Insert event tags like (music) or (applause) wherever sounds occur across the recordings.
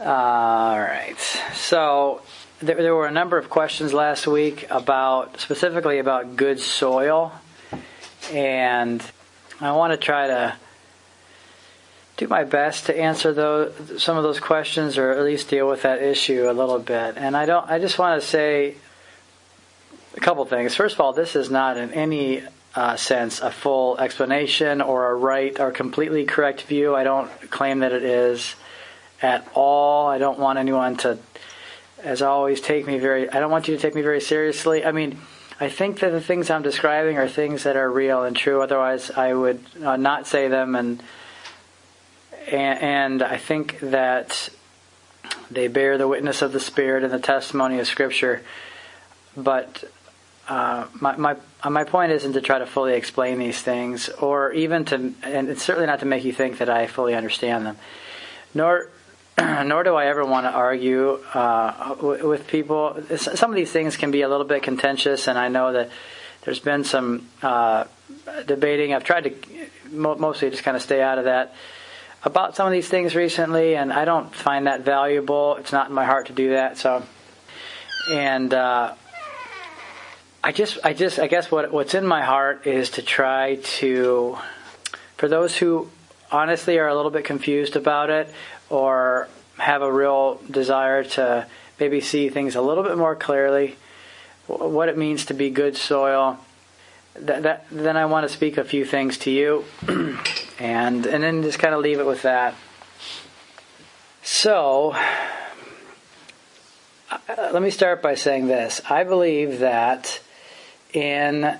All right. So there, there were a number of questions last week about specifically about good soil, and I want to try to do my best to answer those some of those questions, or at least deal with that issue a little bit. And I don't. I just want to say a couple things. First of all, this is not in any uh, sense a full explanation or a right or completely correct view. I don't claim that it is at all. I don't want anyone to, as always, take me very. I don't want you to take me very seriously. I mean, I think that the things I'm describing are things that are real and true. Otherwise, I would uh, not say them. And, and and I think that they bear the witness of the Spirit and the testimony of Scripture. But uh, my, my my point isn't to try to fully explain these things, or even to, and it's certainly not to make you think that I fully understand them. Nor (clears throat) nor do I ever want to argue uh, with people. Some of these things can be a little bit contentious, and I know that there's been some uh, debating. I've tried to mostly just kind of stay out of that about some of these things recently, and I don't find that valuable. It's not in my heart to do that. So, and uh, I just, I just, I guess what what's in my heart is to try to, for those who honestly are a little bit confused about it or have a real desire to maybe see things a little bit more clearly, what it means to be good soil, that, that, then I want to speak a few things to you, (clears throat) and and then just kind of leave it with that. So, uh, let me start by saying this: I believe that in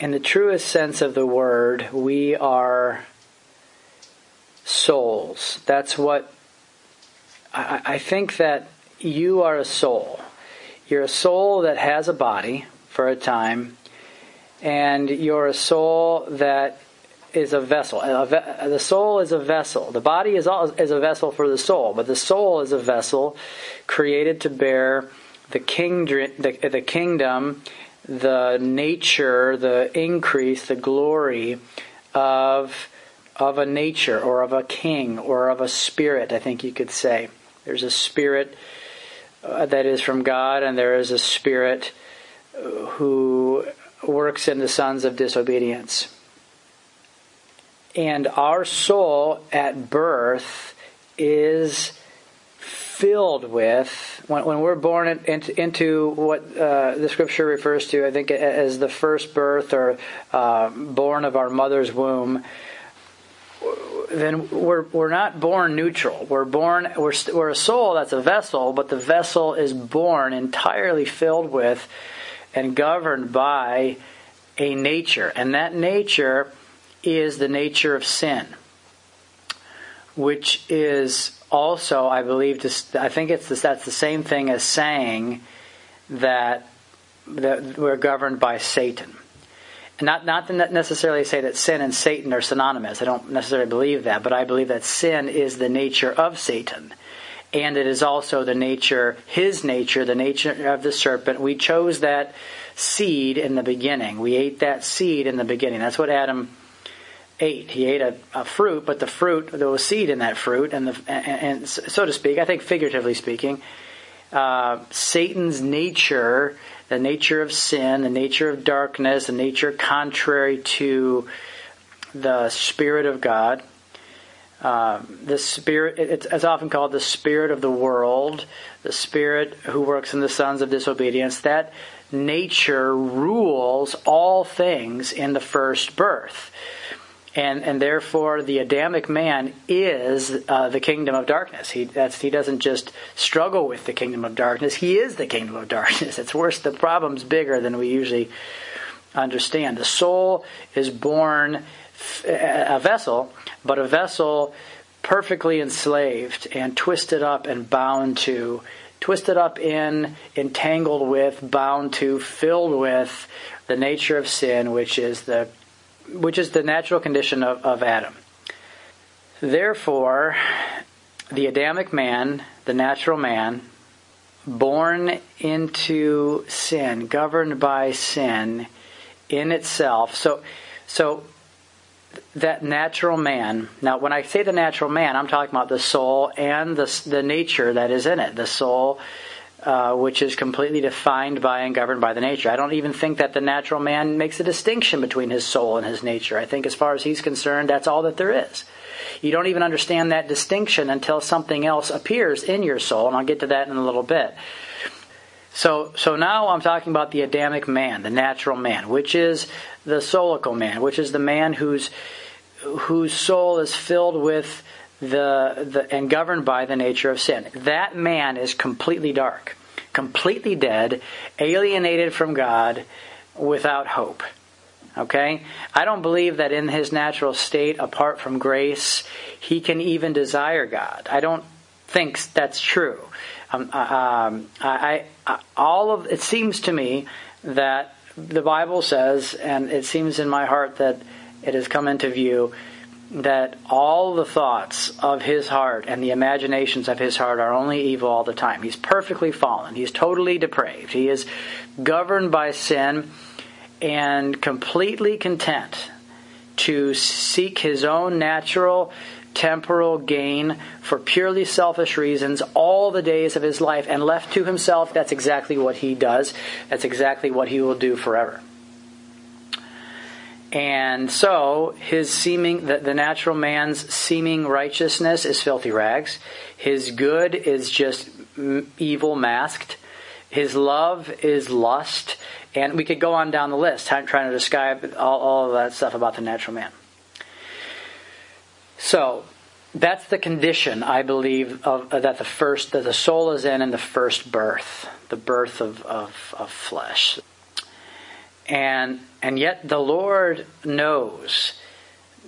in the truest sense of the word, we are souls. That's what I, I think that you are a soul. You're a soul that has a body for a time, and you're a soul that is a vessel. The soul is a vessel. The body is, is a vessel for the soul, but the soul is a vessel created to bear the, king, the, the kingdom, the nature, the increase, the glory of of a nature or of a king or of a spirit, I think you could say. There's a spirit uh, that is from God, and there is a spirit uh, who works in the sons of disobedience. And our soul at birth is filled with, when, when we're born into, into what uh, the scripture refers to, I think, as the first birth or uh, born of our mother's womb, then we're we're not born neutral. We're born we're we're a soul that's a vessel, but the vessel is born entirely filled with and governed by a nature, and that nature is the nature of sin, which is also, I believe, just, I think it's that's the same thing as saying that that we're governed by Satan not not to necessarily say that sin and Satan are synonymous. I don't necessarily believe that, but I believe that sin is the nature of Satan. And it is also the nature, his nature, the nature of the serpent. We chose that seed in the beginning. We ate that seed in the beginning. That's what Adam ate. He ate a, a fruit, but the fruit, there was seed in that fruit, and, the, and, and so to speak, I think figuratively speaking, uh, Satan's nature the nature of sin, the nature of darkness, the nature contrary to the Spirit of God. Uh, the spirit, it's often called the spirit of the world, the spirit who works in the sons of disobedience. That nature rules all things in the first birth and and therefore the Adamic man is uh, the kingdom of darkness. He that's he doesn't just struggle with the kingdom of darkness. He is the kingdom of (laughs) darkness. It's worse. The problem's bigger than we usually understand. The soul is born a vessel, but a vessel perfectly enslaved and twisted up and bound to, twisted up in, entangled with, bound to, filled with the nature of sin, which is the which is the natural condition of, of Adam. Therefore, the Adamic man, the natural man, born into sin, governed by sin in itself. So, so that natural man. Now, when I say the natural man, I'm talking about the soul and the the nature that is in it. The soul. Uh, which is completely defined by and governed by the nature. I don't even think that the natural man makes a distinction between his soul and his nature. I think, as far as he's concerned, that's all that there is. You don't even understand that distinction until something else appears in your soul, and I'll get to that in a little bit. So, so now I'm talking about the Adamic man, the natural man, which is the soulical man, which is the man whose whose soul is filled with the, the and governed by the nature of sin. That man is completely dark, completely dead, alienated from God, without hope. Okay? I don't believe that in his natural state, apart from grace, he can even desire God. I don't think that's true. Um, uh, um, I, I, all of it seems to me that the Bible says, and it seems in my heart that it has come into view that all the thoughts of his heart and the imaginations of his heart are only evil all the time. He's perfectly fallen. He's totally depraved. He is governed by sin and completely content to seek his own natural temporal gain for purely selfish reasons all the days of his life and left to himself that's exactly what he does that's exactly what he will do forever and so his seeming the, the natural man's seeming righteousness is filthy rags. His good is just evil masked. His love is lust. And we could go on down the list I'm trying to describe all, all of that stuff about the natural man. So that's the condition I believe of, uh, that the first that the soul is in in the first birth, the birth of, of, of flesh. And and yet the Lord knows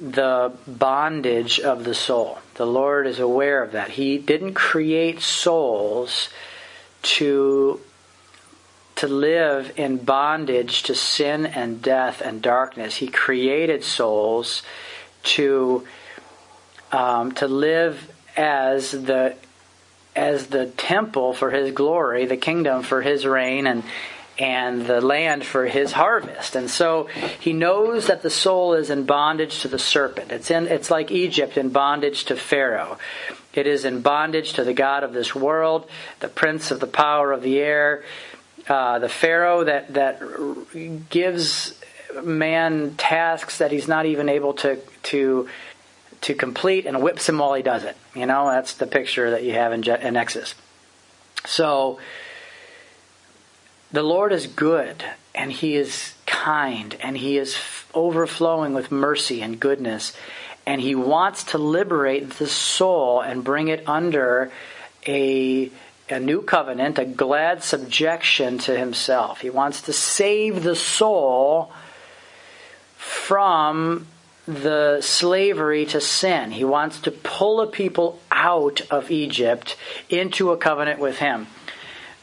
the bondage of the soul. The Lord is aware of that. He didn't create souls to to live in bondage to sin and death and darkness. He created souls to um, to live as the as the temple for His glory, the kingdom for His reign, and and the land for his harvest. And so he knows that the soul is in bondage to the serpent. It's in it's like Egypt in bondage to Pharaoh. It is in bondage to the God of this world, the prince of the power of the air, uh, the Pharaoh that that gives man tasks that he's not even able to to to complete and whips him while he does it. You know, that's the picture that you have in, in Exodus. So, the Lord is good and He is kind and He is overflowing with mercy and goodness. And He wants to liberate the soul and bring it under a, a new covenant, a glad subjection to Himself. He wants to save the soul from the slavery to sin. He wants to pull a people out of Egypt into a covenant with him.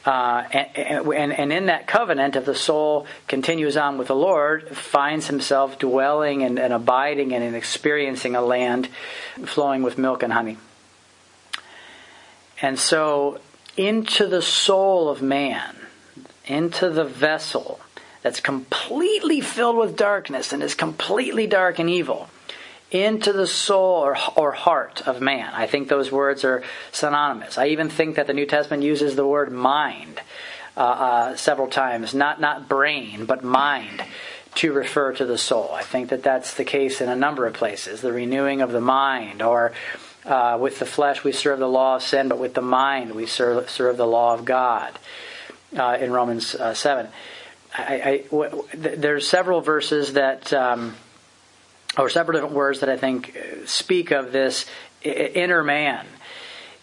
Uh, and, and, and, in that covenant, if the soul continues on with the Lord, finds himself dwelling and, and abiding and experiencing a land flowing with milk and honey. And so, into the soul of man, into the vessel, that's completely filled with darkness and is completely dark and evil into the soul or, or, heart of man. I think those words are synonymous. I even think that the New Testament uses the word mind uh, uh, several times, not not brain, but mind, to refer to the soul. I think that that's the case in a number of places. The renewing of the mind, or uh, with the flesh we serve the law of sin, but with the mind we serve, serve the law of God. Uh, in Romans uh, seven. I, I, w- there's several verses that, um, or several different words that I think uh, speak of this inner man.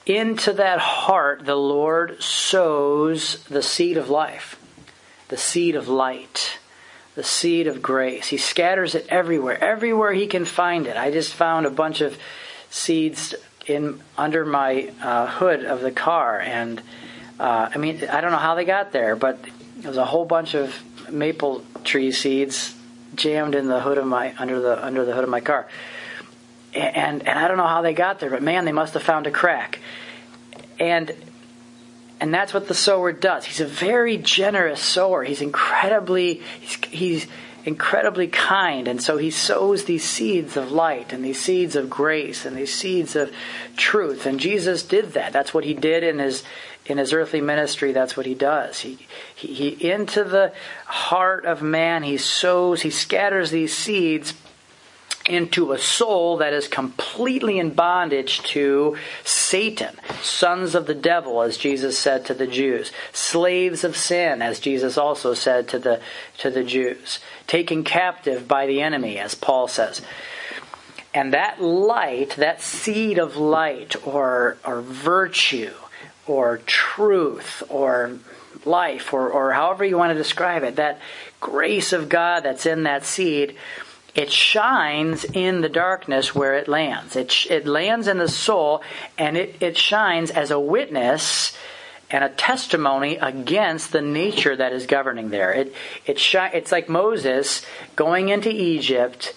Into that heart, the Lord sows the seed of life, the seed of light, the seed of grace. He scatters it everywhere, everywhere he can find it. I just found a bunch of seeds in under my uh, hood of the car, and uh, I mean, I don't know how they got there, but it was a whole bunch of maple tree seeds jammed in the hood of my under the under the hood of my car. And and I don't know how they got there, but man, they must have found a crack. And and that's what the sower does. He's a very generous sower. He's incredibly he's he's incredibly kind. And so he sows these seeds of light and these seeds of grace and these seeds of truth. And Jesus did that. That's what he did in his in his earthly ministry, that's what he does. He, he, he into the heart of man, he sows, he scatters these seeds into a soul that is completely in bondage to Satan, sons of the devil, as Jesus said to the Jews, slaves of sin, as Jesus also said to the, to the Jews, taken captive by the enemy, as Paul says. And that light, that seed of light or, or virtue or truth or life or, or however you want to describe it, that grace of God that's in that seed, it shines in the darkness where it lands. It, it lands in the soul and it, it shines as a witness and a testimony against the nature that is governing there. It, it shi- it's like Moses going into Egypt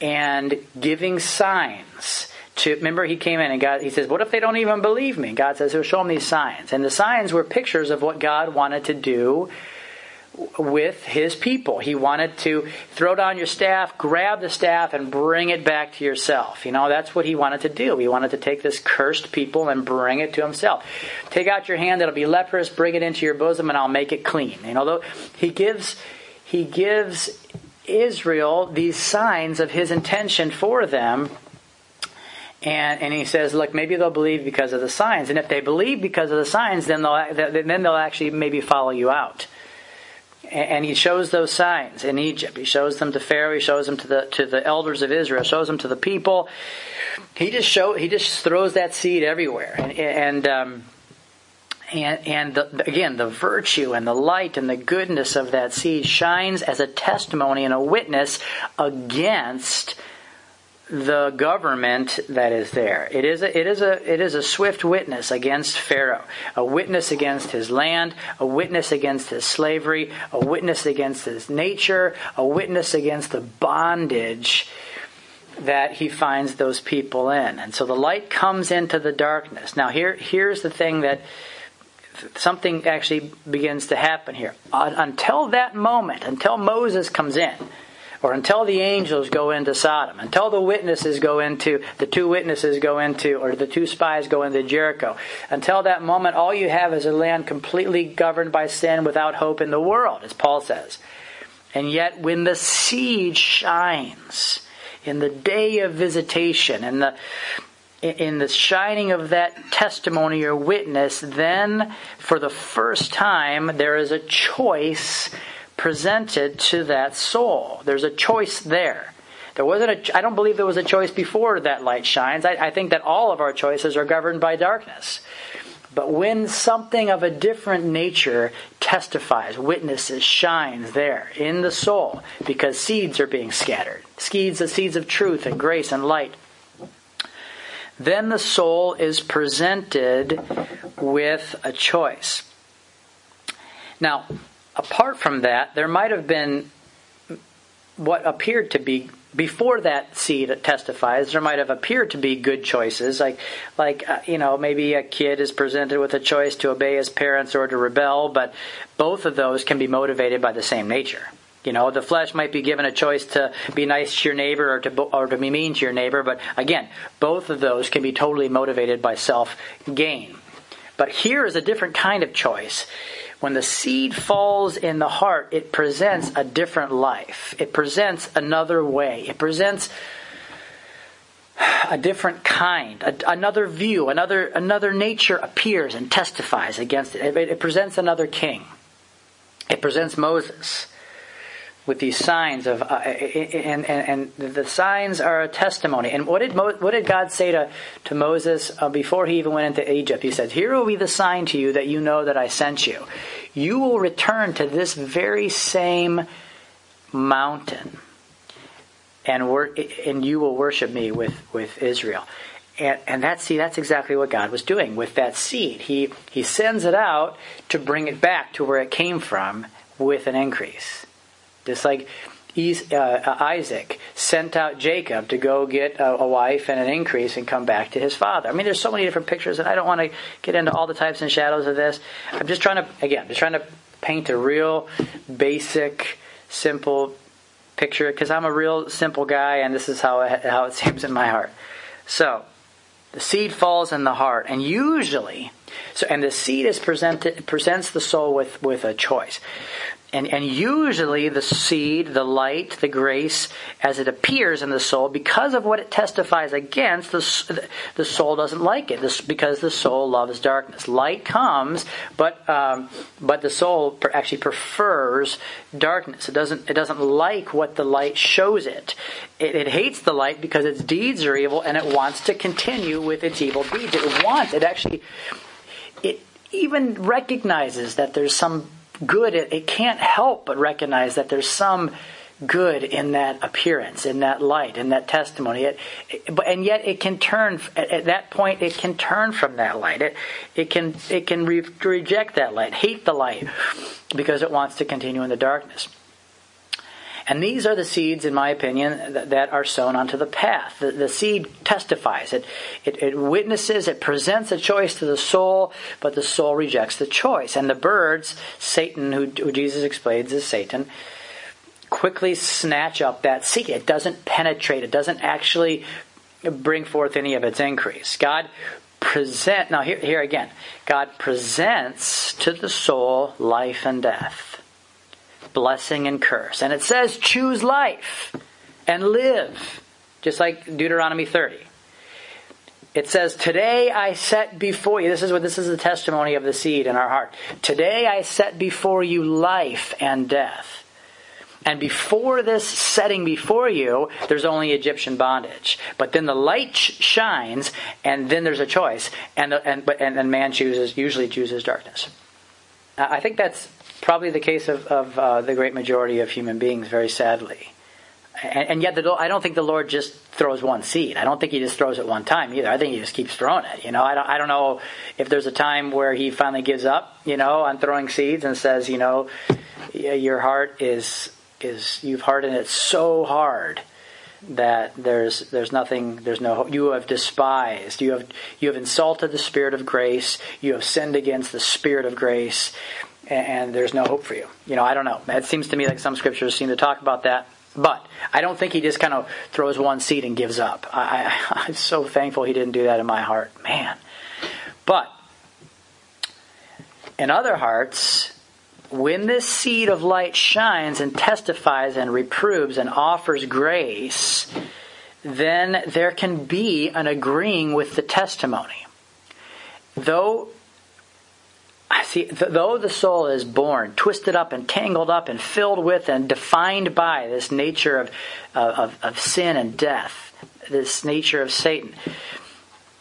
and giving signs to remember he came in and God he says, What if they don't even believe me? God says he'll show them these signs. And the signs were pictures of what God wanted to do with his people. He wanted to throw down your staff, grab the staff, and bring it back to yourself. You know, that's what he wanted to do. He wanted to take this cursed people and bring it to himself. Take out your hand that'll be leprous, bring it into your bosom, and I'll make it clean. You know, he gives he gives Israel these signs of his intention for them. And, and he says, look, maybe they'll believe because of the signs. And if they believe because of the signs, then they'll, then they'll actually maybe follow you out and he shows those signs in Egypt. He shows them to Pharaoh. He shows them to the to the elders of Israel. Shows them to the people. He just show he just throws that seed everywhere, and and um, and, and the, again the virtue and the light and the goodness of that seed shines as a testimony and a witness against the government that is there. It is a, it is a it is a swift witness against Pharaoh, a witness against his land, a witness against his slavery, a witness against his nature, a witness against the bondage that he finds those people in. And so the light comes into the darkness. Now here here's the thing that something actually begins to happen here. Until that moment, until Moses comes in, or until the angels go into Sodom, until the witnesses go into, the two witnesses go into, or the two spies go into Jericho, until that moment, all you have is a land completely governed by sin without hope in the world, as Paul says. And yet, when the seed shines in the day of visitation, in the in the shining of that testimony or witness, then for the first time there is a choice presented to that soul. There's a choice there. There wasn't a, I don't believe there was a choice before that light shines. I, I think that all of our choices are governed by darkness. But when something of a different nature testifies, witnesses, shines there in the soul, because seeds are being scattered, seeds, the seeds of truth and grace and light, then the soul is presented with a choice. Now, apart from that, there might have been what appeared to be before that seed testifies there might have appeared to be good choices. Like like uh, you know maybe a kid is presented with a choice to obey his parents or to rebel but both of those can be motivated by the same nature. You know the flesh might be given a choice to be nice to your neighbor or to or to be mean to your neighbor but again both of those can be totally motivated by self gain but here is a different kind of choice when the seed falls in the heart, it presents a different life. It presents another way. It presents a different kind, a, another view, another another nature appears and testifies against it. it. It presents another king. It presents Moses with these signs of, uh, and, and, and the signs are a testimony. And what did Mo, what did God say to to Moses uh, before he even went into Egypt? He said, "Here will be the sign to you that you know that I sent you. You will return to this very same mountain, and wor- and you will worship me with with Israel." And, and that see that's exactly what God was doing with that seed. He he sends it out to bring it back to where it came from with an increase. Just like uh, Isaac sent out Jacob to go get a, wife and an increase and come back to his father. I mean, there's so many different pictures, and I don't want to get into all the types and shadows of this. I'm just trying to, again, just trying to paint a real basic, simple picture because I'm a real simple guy, and this is how it, how it (laughs) seems in my heart. So, the seed falls in the heart, and usually, so and the seed is presented presents the soul with with a choice. And, and usually the seed, the light, the grace, as it appears in the soul, because of what it testifies against, the, the soul doesn't like it this, because the soul loves darkness. Light comes, but, um, but the soul actually prefers darkness. It doesn't, it doesn't like what the light shows it. it. It hates the light because its deeds are evil and it wants to continue with its evil deeds. It wants, it actually, it even recognizes that there's some good, it, it can't help but recognize that there's some good in that appearance, in that light, in that testimony. It, it, and yet it can turn at, at, that point. It can turn from that light. It it can it can re- reject that light, hate the light, because it wants to continue in the darkness. And these are the seeds, in my opinion, that, are sown onto the path. The, the seed testifies, it, it, it, witnesses, it presents a choice to the soul, but the soul rejects the choice. And the birds, Satan, who, who Jesus explains is Satan, quickly snatch up that seed. It doesn't penetrate, it doesn't actually bring forth any of its increase. God present now here, here again, God presents to the soul life and death blessing and curse. And it says, choose life and live, just like Deuteronomy 30. It says, Today I set before you, this is what this is the testimony of the seed in our heart. Today I set before you life and death. And before this setting before you, there's only Egyptian bondage. But then the light shines, and then there's a choice, and and and, and man chooses usually chooses darkness. I think that's probably the case of, of uh, the great majority of human beings, very sadly. And, and yet, the, I don't think the Lord just throws one seed. I don't think He just throws it one time either. I think He just keeps throwing it. You know, I don't, I don't know if there's a time where He finally gives up, you know, on throwing seeds and says, you know, your heart is is you've hardened it so hard that there's there's nothing there's no you have despised you have you have insulted the spirit of grace you have sinned against the spirit of grace and there's no hope for you. You know, I don't know. It seems to me like some scriptures seem to talk about that. But I don't think he just kind of throws one seed and gives up. I, (laughs) I'm so thankful he didn't do that in my heart. Man. But in other hearts, when this seed of light shines and testifies and reproves and offers grace, then there can be an agreeing with the testimony. Though see, though the soul is born, twisted up and tangled up and filled with and defined by this nature of, of, of sin and death, this nature of Satan,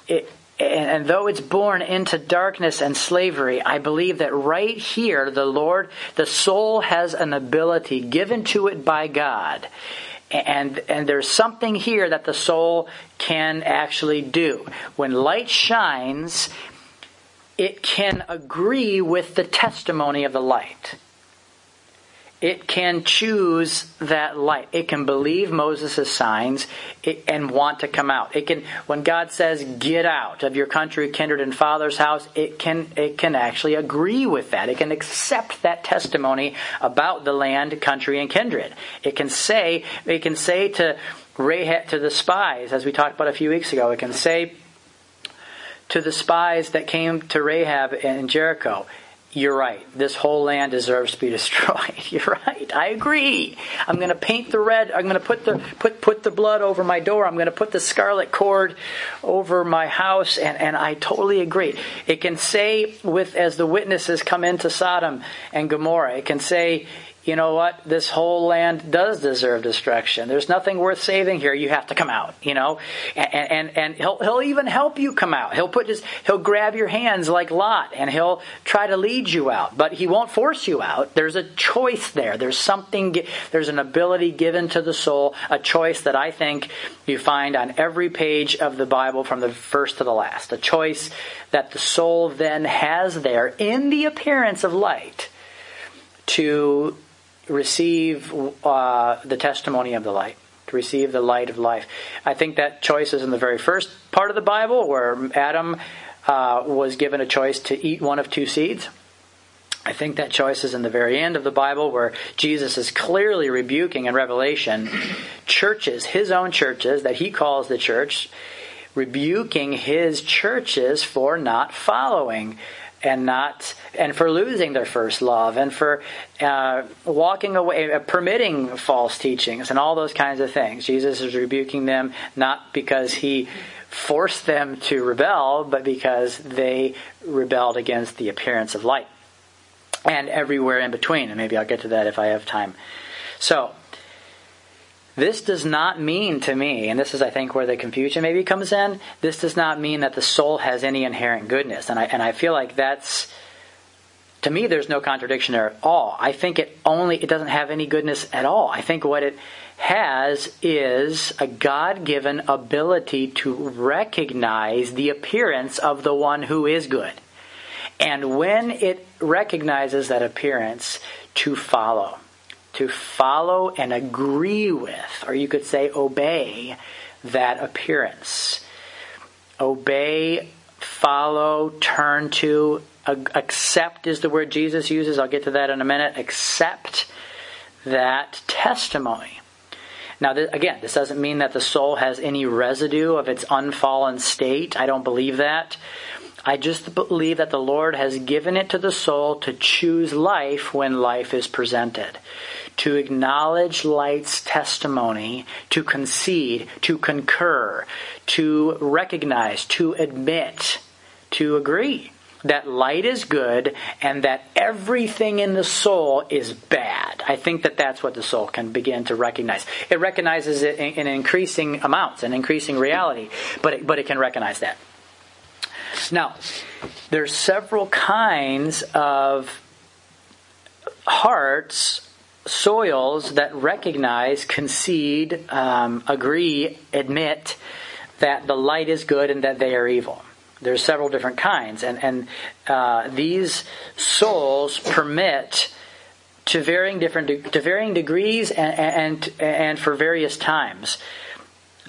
it, and, and though it's born into darkness and slavery, I believe that right here, the Lord, the soul has an ability given to it by God. And, and there's something here that the soul can actually do. When light shines, it can agree with the testimony of the light. It can choose that light. It can believe Moses' signs and want to come out. It can, when God says, get out of your country, kindred, and father's house, it can, it can actually agree with that. It can accept that testimony about the land, country, and kindred. It can say, it can say to Rahab, to the spies, as we talked about a few weeks ago, it can say, to the spies that came to Rahab and Jericho, you're right. This whole land deserves to be (laughs) destroyed. (laughs) You're right. I agree. I'm going to paint the red. I'm going to put the put put the blood over my door. I'm going to put the scarlet cord over my house. And and I totally agree. It can say with as the witnesses come into Sodom and Gomorrah. It can say you know what, this whole land does deserve destruction. There's nothing worth saving here. You have to come out, you know, and, and, and he'll, he'll even help you come out. He'll put his, he'll grab your hands like Lot and he'll try to lead you out, but he won't force you out. There's a choice there. There's something, there's an ability given to the soul, a choice that I think you find on every page of the Bible from the first to the last. A choice that the soul then has there in the appearance of light to receive uh, the testimony of the light, to receive the light of life. I think that choice is in the very first part of the Bible where Adam uh, was given a choice to eat one of two seeds. I think that choice is in the very end of the Bible where Jesus is clearly rebuking in Revelation churches, his own churches that he calls the church, rebuking his churches for not following and not and for losing their first love and for uh, walking away uh, permitting false teachings and all those kinds of things jesus is rebuking them not because he forced them to rebel but because they rebelled against the appearance of light and everywhere in between. And maybe I'll get to that if I have time. So, this does not mean to me, and this is, I think, where the confusion maybe comes in. This does not mean that the soul has any inherent goodness, and I and I feel like that's to me. There's no contradiction there at all. I think it only it doesn't have any goodness at all. I think what it has is a God-given ability to recognize the appearance of the one who is good. And when it recognizes that appearance, to follow. To follow and agree with, or you could say obey, that appearance. Obey, follow, turn to, accept is the word Jesus uses. I'll get to that in a minute. Accept that testimony. Now, th- again, this doesn't mean that the soul has any residue of its unfallen state. I don't believe that. I just believe that the Lord has given it to the soul to choose life when life is presented. To acknowledge light's testimony, to concede, to concur, to recognize, to admit, to agree that light is good and that everything in the soul is bad. I think that that's what the soul can begin to recognize. It recognizes it in, increasing amounts and increasing reality, but it, but it can recognize that. Now, there's several kinds of hearts, soils that recognize, concede, um, agree, admit that the light is good and that they are evil. There's several different kinds, and and uh, these souls permit to varying different to varying degrees and and and for various times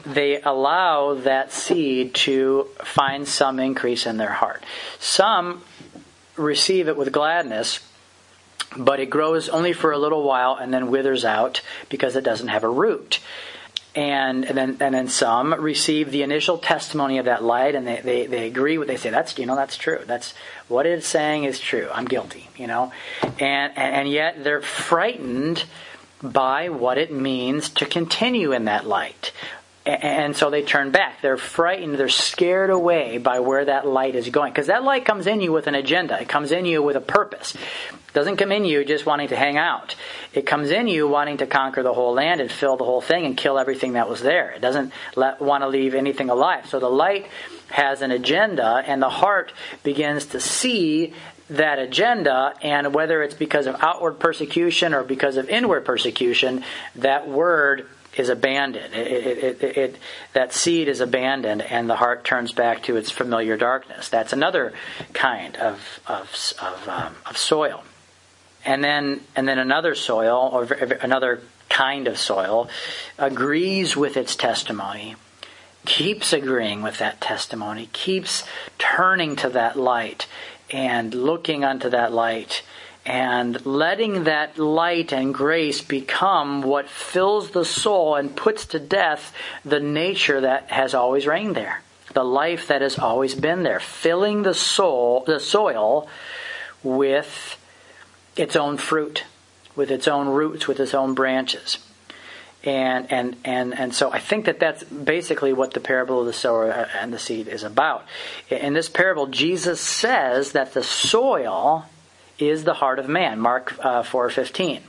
they allow that seed to find some increase in their heart. Some receive it with gladness, but it grows only for a little while and then withers out because it doesn't have a root. And, and then and then some receive the initial testimony of that light and they, they, they agree with they say that's you know that's true. That's what it's saying is true. I'm guilty you know? And, and and yet they're frightened by what it means to continue in that light and so they turn back. They're frightened. They're scared away by where that light is going. Because that light comes in you with an agenda. It comes in you with a purpose. It doesn't come in you just wanting to hang out. It comes in you wanting to conquer the whole land and fill the whole thing and kill everything that was there. It doesn't let, want to leave anything alive. So the light has an agenda, and the heart begins to see that agenda, and whether it's because of outward persecution or because of inward persecution, that word is abandoned. It, it, it, that seed is abandoned, and the heart turns back to its familiar darkness. That's another kind of of of, um, of soil. And then and then another soil or another kind of soil agrees with its testimony, keeps agreeing with that testimony, keeps turning to that light and looking unto that light and letting that light and grace become what fills the soul and puts to death the nature that has always reigned there the life that has always been there filling the soul the soil with its own fruit with its own roots with its own branches and and and and so I think that that's basically what the parable of the sower and the seed is about. In this parable, Jesus says that the soil is the heart of man. Mark uh, 4:15.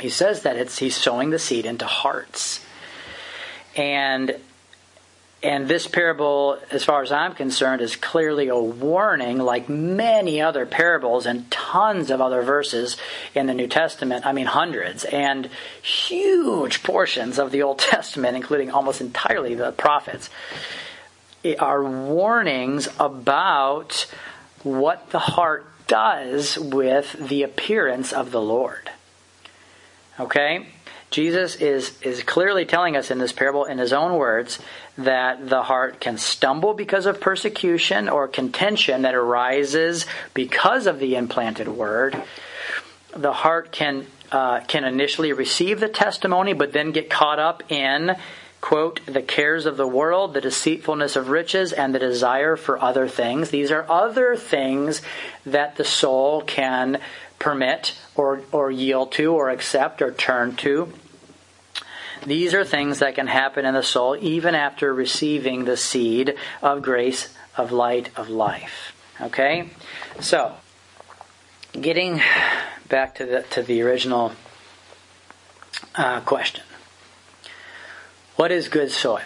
He says that it's he's sowing the seed into hearts. And and this parable, as far as I'm concerned, is clearly a warning, like many other parables and tons of other verses in the New Testament. I mean, hundreds and huge portions of the Old (laughs) Testament, including almost entirely the prophets, are warnings about what the heart does with the appearance of the Lord. Okay? Jesus is, is clearly telling us in this parable, in his own words, that the heart can stumble because of persecution or contention that arises because of the implanted word. The heart can uh, can initially receive the testimony, but then get caught up in quote the cares of the world, the deceitfulness of riches, and the desire for other things. These are other things that the soul can permit or or yield to or accept or turn to. These are things that can happen in the soul even after receiving the seed of grace, of light, of life. Okay? So, getting back to the, to the original uh, question What is good soil?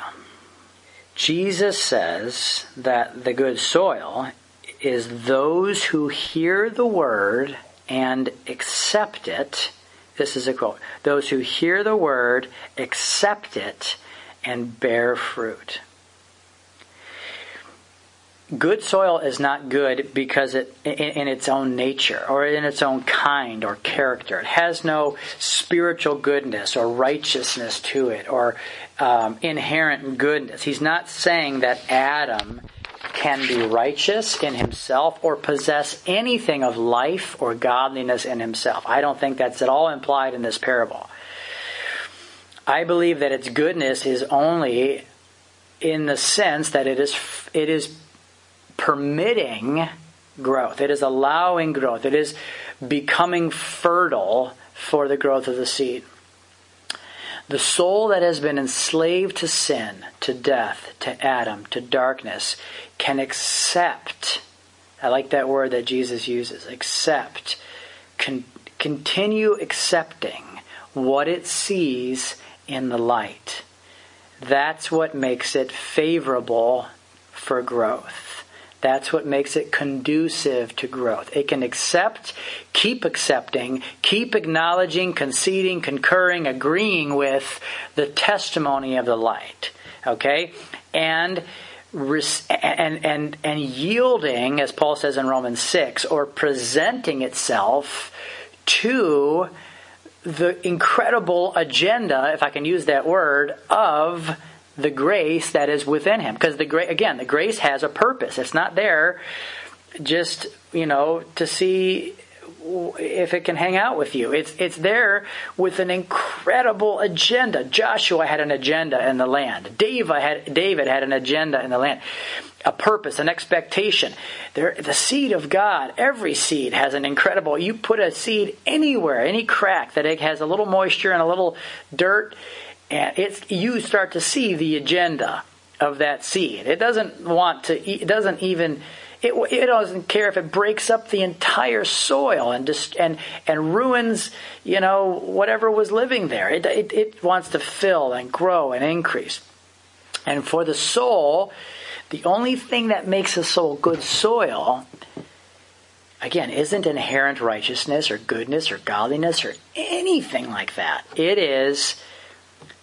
Jesus says that the good soil is those who hear the word and accept it this is a quote. Those who hear the word, accept it, and bear fruit. Good soil is not good because it, in, in, its own nature or in its own kind or character. It has no spiritual goodness or righteousness to it or um, inherent goodness. He's not saying that Adam can be righteous in himself or possess anything of life or godliness in himself. I don't think that's at all implied in this parable. I believe that its goodness is only in the sense that it is it is permitting growth. It is allowing growth. It is becoming fertile for the growth of the seed. The soul that has been enslaved to sin, to death, to Adam, to darkness, can accept. I like that word that Jesus uses accept. Con- continue accepting what it sees in the light. That's what makes it favorable for growth. That's what makes it conducive to growth. It can accept, keep accepting, keep acknowledging, conceding, concurring, agreeing with the testimony of the light. Okay? And and and and yielding as Paul says in Romans 6 or presenting itself to the incredible agenda if I can use that word of the grace that is within him. Because the grace, again, the grace has a purpose. It's not there just, you know, to see if it can hang out with you. It's it's there with an incredible agenda. Joshua had an agenda in the land. David had David had an agenda in the land. A purpose, an expectation. There, the seed of God, every seed has an incredible. You put a seed anywhere, any crack that it has a little moisture and a little dirt, and it's you start to see the agenda of that seed. It doesn't want to. It doesn't even. It, it doesn't care if it breaks up the entire soil and just and and ruins you know whatever was living there. It, it it wants to fill and grow and increase. And for the soul, the only thing that makes a soul good soil again, isn't inherent righteousness or goodness or godliness or anything like that. It is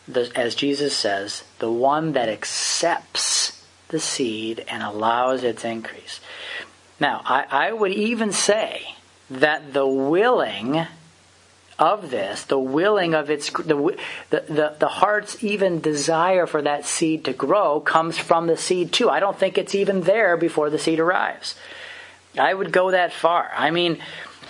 the, as Jesus says, the one that accepts the seed and allows its increase. Now, I, I would even say that the willing of this, the willing of its, the, the, the, the, heart's even desire for that seed to grow comes from the seed too. I don't think it's even there before the seed arrives. I would go that far. I mean,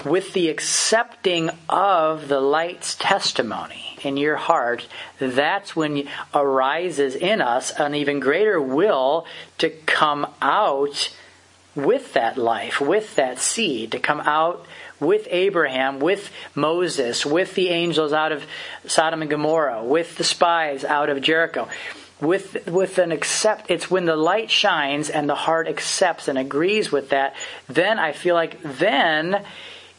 with the accepting of the light's testimony in your heart, that's when arises in us an even greater will to come out with that life, with that seed, to come out with Abraham, with Moses, with the angels out of Sodom and Gomorrah, with the spies out of Jericho. With, with an accept, it's when the light shines and the heart accepts and agrees with that, then I feel like then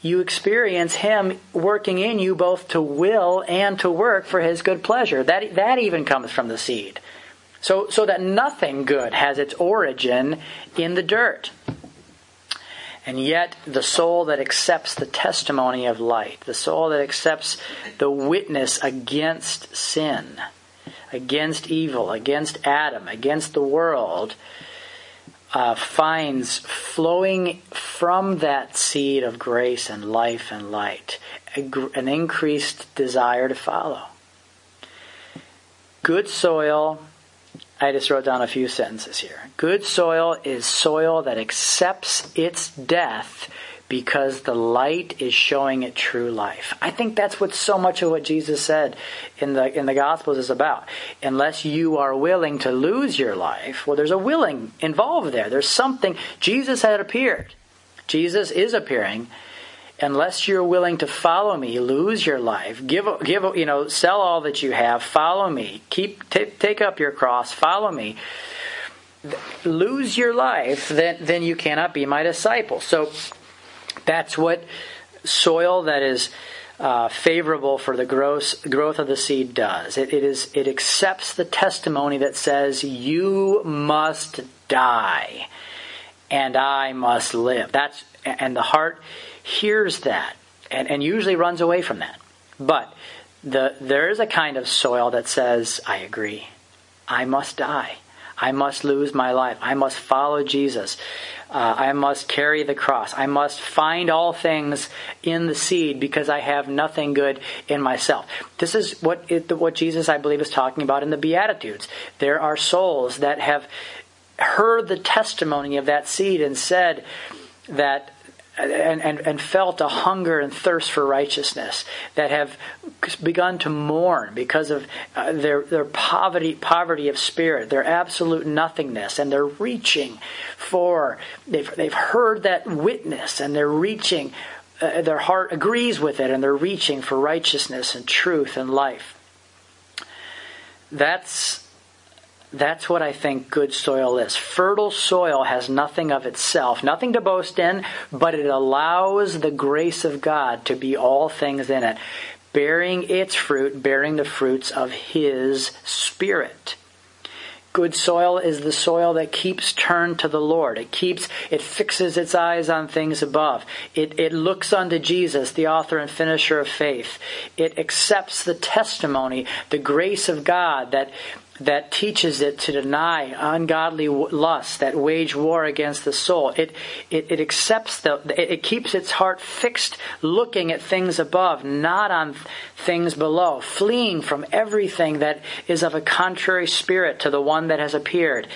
you experience Him working in you both to will and to work for His good pleasure. That, that even comes from the seed. So, so that nothing good has its origin in the dirt. And yet, the soul that accepts the testimony of light, the soul that accepts the witness against sin, against evil, against Adam, against the world, uh, finds flowing from that seed of grace and life and light an increased desire to follow. Good soil, I just wrote down a few sentences here. Good soil is soil that accepts its death because the light is showing it true life. I think that's what so much of what Jesus said in the in the gospels is about. Unless you are willing to lose your life, well there's a willing involved there. There's something Jesus had appeared. Jesus is appearing. Unless you're willing to follow me, lose your life, give give you know, sell all that you have, follow me, keep t- take up your cross, follow me lose your life, then, then you cannot be my disciple. So that's what soil that is uh, favorable for the growth, growth of the seed does. It, it is it accepts the testimony that says you must die and I must live. That's and the heart hears that and, and usually runs away from that. But the there is a kind of soil that says, I agree. I must die. I must lose my life. I must follow Jesus. Uh, I must carry the cross. I must find all things in the seed because I have nothing good in myself. This is what it, what Jesus, I believe, is talking about in the Beatitudes. There are souls that have heard the testimony of that seed and said that and, and, and felt a hunger and thirst for righteousness, that have begun to mourn because of uh, their, their poverty, poverty of spirit, their absolute nothingness, and they're reaching for, they've, they've heard that witness and they're reaching, uh, their heart agrees with it, and they're reaching for righteousness and truth and life. That's that's what I think good soil is. Fertile soil has nothing of itself, nothing to boast in, but it allows the grace of God to be all things in it, bearing its fruit, bearing the fruits of His Spirit. Good soil is the soil that keeps turned to the Lord. It keeps, it fixes its eyes on things above. It, it looks unto Jesus, the author and finisher of faith. It accepts the testimony, the grace of God that, that teaches it to deny ungodly lusts that wage war against the soul. It, it, it accepts the, it keeps its heart fixed looking at things above, not on things below, fleeing from everything that is of a contrary spirit to the one that has appeared.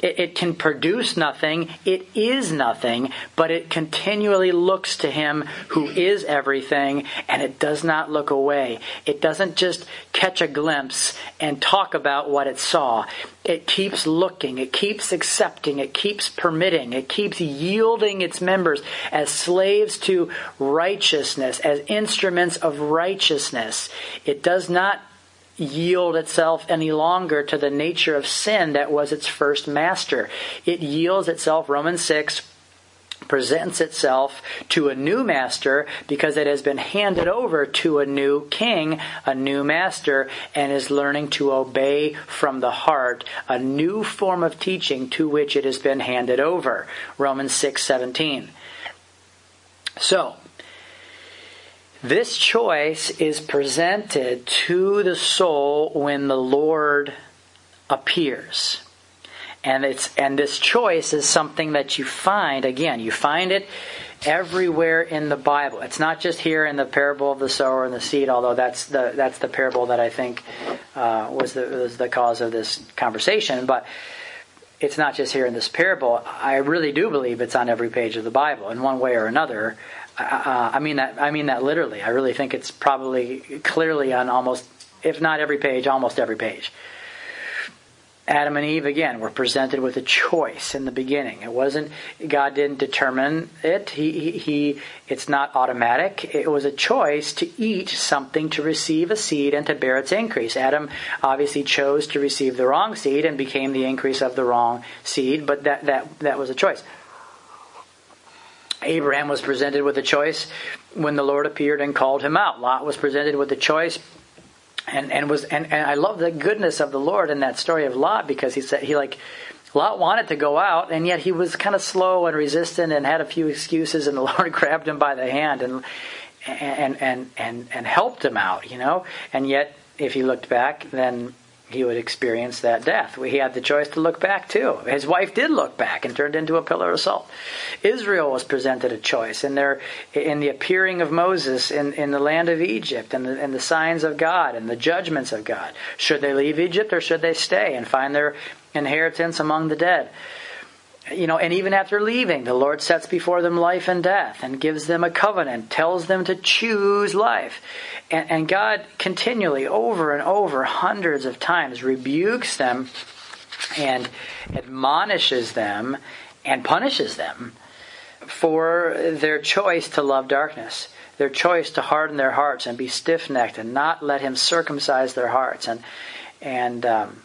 It, it can produce nothing. It is nothing, but it continually looks to Him who is everything, and it does not look away. It doesn't just catch a glimpse and talk about what it saw. It keeps looking. It keeps accepting. It keeps permitting. It keeps yielding its members as slaves to righteousness, as instruments of righteousness. It does not yield itself any longer to the nature of sin that was its first master. It yields itself, Romans 6, presents itself to a new master because it has been handed over to a new king, a new master, and is learning to obey from the heart a new form of teaching to which it has been handed over. Romans 6:17. So, this choice is presented to the soul when the Lord appears. And it's and this choice is something that you find again, you find it everywhere in the Bible. It's not just here in the parable of the sower and the seed, although that's the that's the parable that I think uh, was the was the cause of this conversation. But it's not just here in this parable. I really do believe it's on every page of the Bible in one way or another. Uh, I mean that. I mean that literally. I really think it's probably clearly on almost, if not every page, almost every page. Adam and Eve again were presented with a choice in the beginning. It wasn't God didn't determine it. He, he, he, it's not automatic. It was a choice to eat something to receive a seed and to bear its increase. Adam obviously chose to receive the wrong seed and became the increase of the wrong seed, but that that that was a choice. Abraham was presented with a choice when the Lord appeared and called him out. Lot was presented with a choice and, and was and, and I love the goodness of the Lord in that story of Lot because he said he like Lot wanted to go out and yet he was kind of slow and resistant and had a few excuses and the (laughs) Lord grabbed him by the hand and and and and and helped him out, you know. And yet if he looked back then he would experience that death. He had the choice to look back too. His wife did look back and turned into a pillar of salt. Israel was presented a choice in their in the appearing of Moses in, in the land of Egypt and the, and the signs of God and the judgments of God. Should they leave Egypt or should they stay and find their inheritance among the dead? You know, and even after leaving, the Lord sets before them life and death and gives them a covenant, tells them to choose life. And, and God continually, over and over, hundreds of times, rebukes them and admonishes them and punishes them for their choice to love darkness, their choice to harden their hearts and be stiff necked and not let Him circumcise their hearts and, and, um,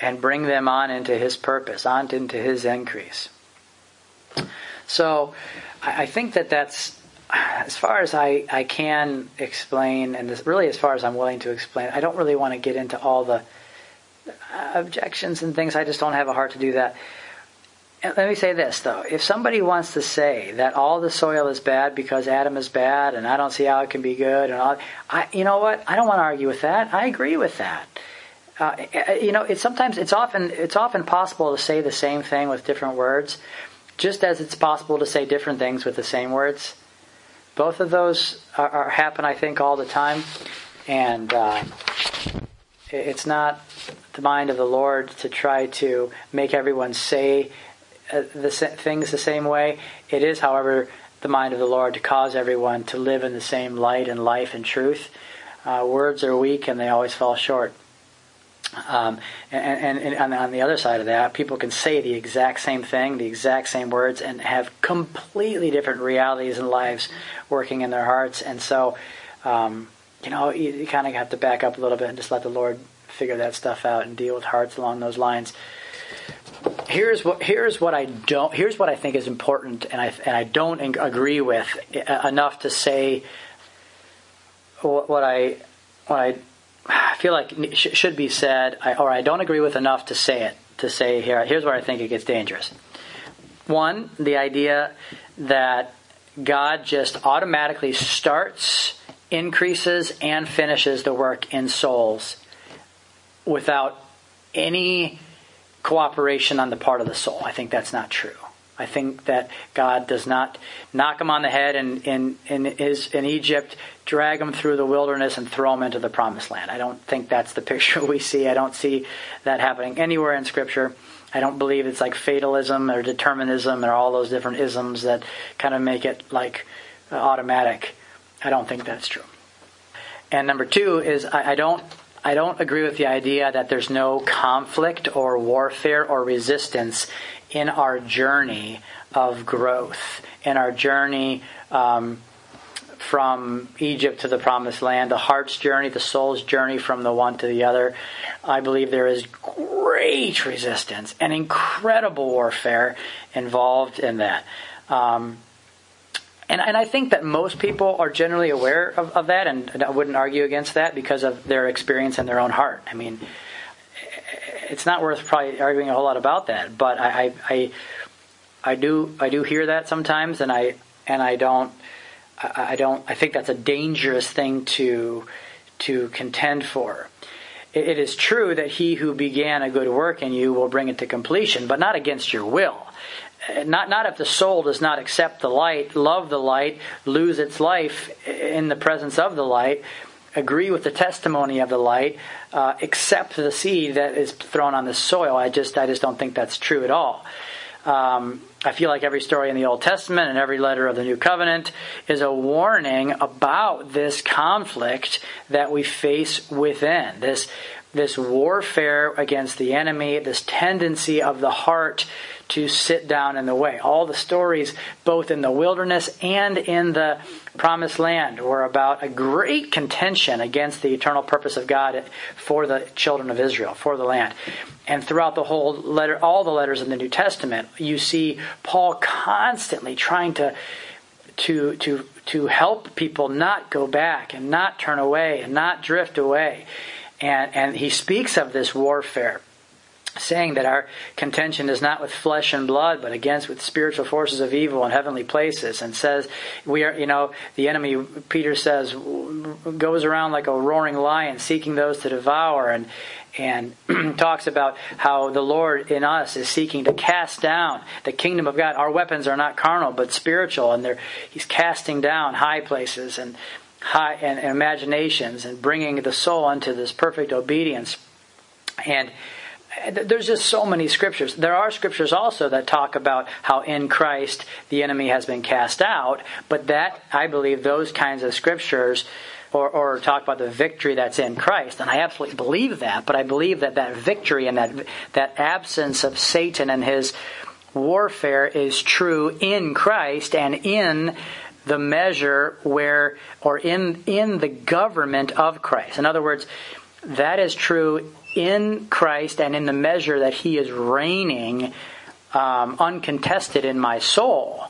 and bring them on into his purpose, on into his increase. So I think that that's as far as I, I can explain, and this, really as far as I'm willing to explain. I don't really want to get into all the uh, objections and things. I just don't have a heart to do that. And let me say this though: if somebody wants to say that all the soil is bad because Adam is bad, and I don't see how it can be good, and all, I, you know what? I don't want to argue with that. I agree with that. Uh, you know, it's sometimes it's often it's often possible to say the same thing with different words, just as it's possible to say different things with the same words. Both of those are, are happen, I think, all the time, and uh, it's not the mind of the Lord to try to make everyone say uh, the things the same way. It is, however, the mind of the Lord to cause everyone to live in the same light and life and truth. Uh, words are weak and they always fall short. Um, and, and, and, on the other side of that, people can say the exact same thing, the exact same words, and have completely different realities and lives working in their hearts. And so, um, you know, you, you kind of have to back up a little bit and just let the Lord figure that stuff out and deal with hearts along those lines. Here's what here's what I don't here's what I think is important, and I and I don't agree with enough to say what I what I I feel like should be said, or I don't agree with enough to say it. To say here, here's where I think it gets dangerous. One, the idea that God just automatically starts, increases, and finishes the work in souls without any cooperation on the part of the soul. I think that's not true. I think that God does not knock him on the head in, in, in, his, in Egypt, drag them through the wilderness, and throw them into the promised land. I don't think that's the (laughs) picture we see. I don't see that happening anywhere in Scripture. I don't believe it's like fatalism or determinism or all those different isms that kind of make it like uh, automatic. I don't think that's true. And number two is I, I don't I don't agree with the idea that there's no conflict or warfare or resistance in our journey of growth, in our journey um, from Egypt to the promised land, the heart's journey, the soul's journey from the one to the other. I believe there is great resistance and incredible warfare involved in that. Um, and, and I think that most people are generally aware of, of that, and I wouldn't argue against that because of their experience in their own heart. I mean, it's not worth probably arguing a whole lot about that. But I, I, I, I do I do hear that sometimes, and I and I don't I, I don't I think that's a dangerous thing to to contend for. It, it is true that he who began a good work in you will bring it to completion, but not against your will. Not, not if the soul does not accept the light, love the light, lose its life in the presence of the light, agree with the testimony of the light, uh, accept the seed that is thrown on the soil. I just I just don't think that's true at all. Um, I feel like every story in the Old Testament and every letter of the New Covenant is a warning about this conflict that we face within. This this warfare against the enemy, this tendency of the heart to sit down in the way. All the stories, both in the wilderness and in the promised land, were about a great contention against the eternal purpose of God for the children of Israel, for the land. And throughout the whole letter, all the letters in the New Testament, you see Paul constantly trying to to to to help people not go back and not turn away and not drift away. And and he speaks of this warfare saying that our contention is not with flesh and blood, but against with spiritual forces of evil in heavenly places, and says we are, you know, the enemy. Peter says goes around like a roaring lion, seeking those to devour, and and (clears throat) talks about how the Lord in us is seeking to cast down the kingdom of God. Our weapons are not carnal, but spiritual, and they're, He's casting down high places and high and, and imaginations, and bringing the soul unto this perfect obedience. And there's just so many scriptures. There are scriptures also that talk about how in Christ the enemy has been cast out, but that, I believe, those kinds of scriptures, or, or talk about the victory that's in Christ, and I absolutely believe that, but I believe that that victory and that, that absence of Satan and his warfare is true in Christ and in the measure where, or in, in the government of Christ. In other words, that is true in Christ and in the measure that He is reigning um, uncontested in my soul.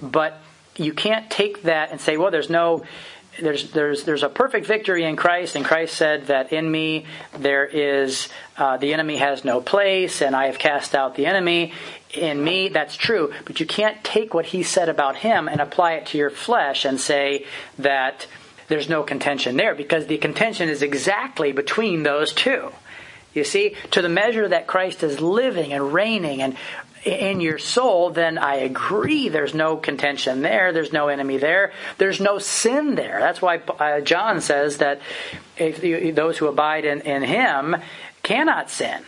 But you can't take that and say, well, there's no. There's there's there's a perfect victory in Christ, and Christ said that in me there is uh, the enemy has no place, and I have cast out the enemy in me. That's true, but you can't take what he said about him and apply it to your flesh and say that there's no contention there because the contention is exactly between those two. You see, to the measure that Christ is living and reigning and in your soul, then I agree there's no contention there. There's no enemy there. There's no sin there. That's why uh, John says that if those who abide in, in him cannot sin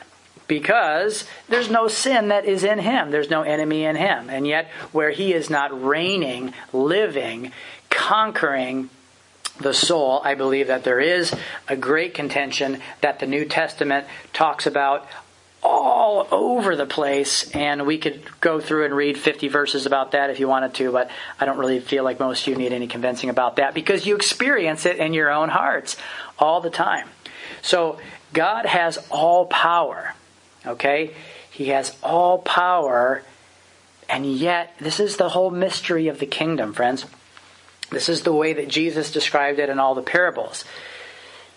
because there's no sin that is in him. There's no enemy in him. And yet, where he is not reigning, living, conquering, the soul, I believe that there is a great contention that the New Testament talks about all over the place, and we could go through and read 50 verses about that if you wanted to, but I don't really feel like most of you need any convincing about that because you experience it in your own hearts all the time. So, God has all power, okay? He has all power, and yet, this is the whole mystery of the kingdom, friends. This is the way that Jesus described it in all the parables.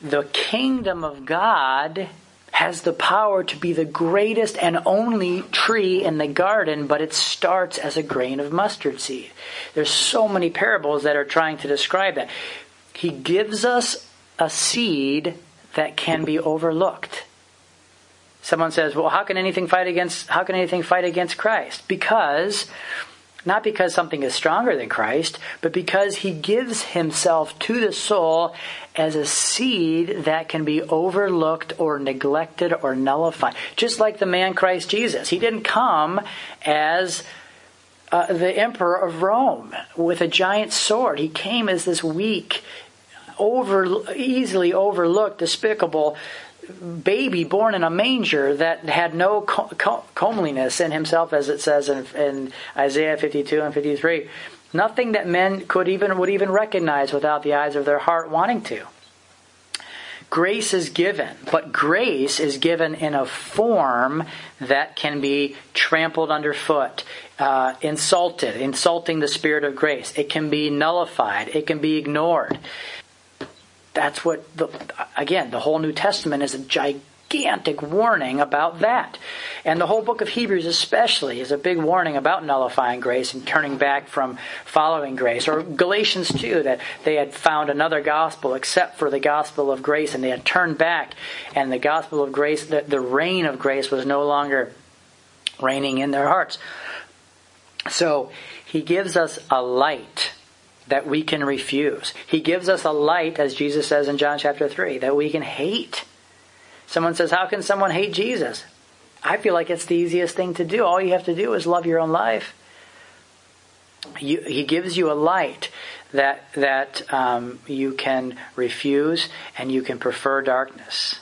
The kingdom of God has the power to be the greatest and only tree in the garden, but it starts as a grain of mustard seed. There's so many parables that are trying to describe that. He gives us a seed that can be overlooked. Someone says, "Well, how can anything fight against how can anything fight against Christ?" Because not because something is stronger than Christ, but because he gives himself to the soul as a seed that can be overlooked or neglected or nullified. Just like the man Christ Jesus. He didn't come as uh, the emperor of Rome with a giant sword. He came as this weak, over easily overlooked, despicable baby born in a manger that had no comeliness in himself, as it says in, in Isaiah 52 and 53. Nothing that men could even would even recognize without the eyes of their heart wanting to. Grace is given, but grace is given in a form that can be trampled underfoot, uh, insulted, insulting the spirit of grace. It can be nullified. It can be ignored that's what the, again the whole new testament is a gigantic warning about that. And the whole book of hebrews especially is a big warning about nullifying grace and turning back from following grace. Or galatians 2 that they had found another gospel except for the gospel of grace and they had turned back and the gospel of grace the, the reign of grace was no longer reigning in their hearts. So he gives us a light that we can refuse. He gives us a light, as Jesus says in John chapter 3, that we can hate. Someone says, How can someone hate Jesus? I feel like it's the easiest thing to do. All you have to do is love your own life. You, he gives you a light that that um, you can refuse and you can prefer darkness.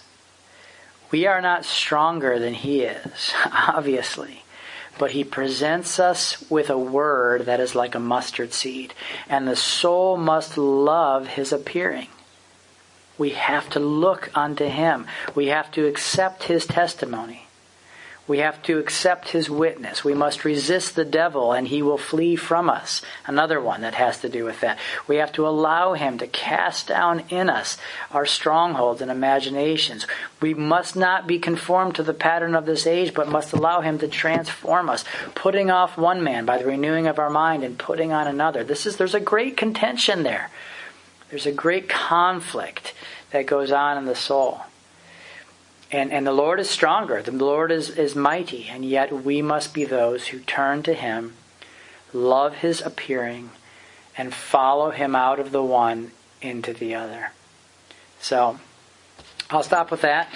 We are not stronger than he is, (laughs) obviously but he presents us with a word that is like a mustard seed, and the soul must love his appearing. We have to look unto him. We have to accept his testimony. We have to accept his witness. We must resist the devil and he will flee from us. Another one that has to do with that. We have to allow him to cast down in us our strongholds and imaginations. We must not be conformed to the pattern of this age, but must allow him to transform us, putting off one man by the renewing of our mind and putting on another. This is there's a great contention there. There's a great conflict that goes on in the soul. And, and the Lord is stronger, the Lord is, is mighty, and yet we must be those who turn to Him, love His appearing, and follow Him out of the one into the other. So, I'll stop with that.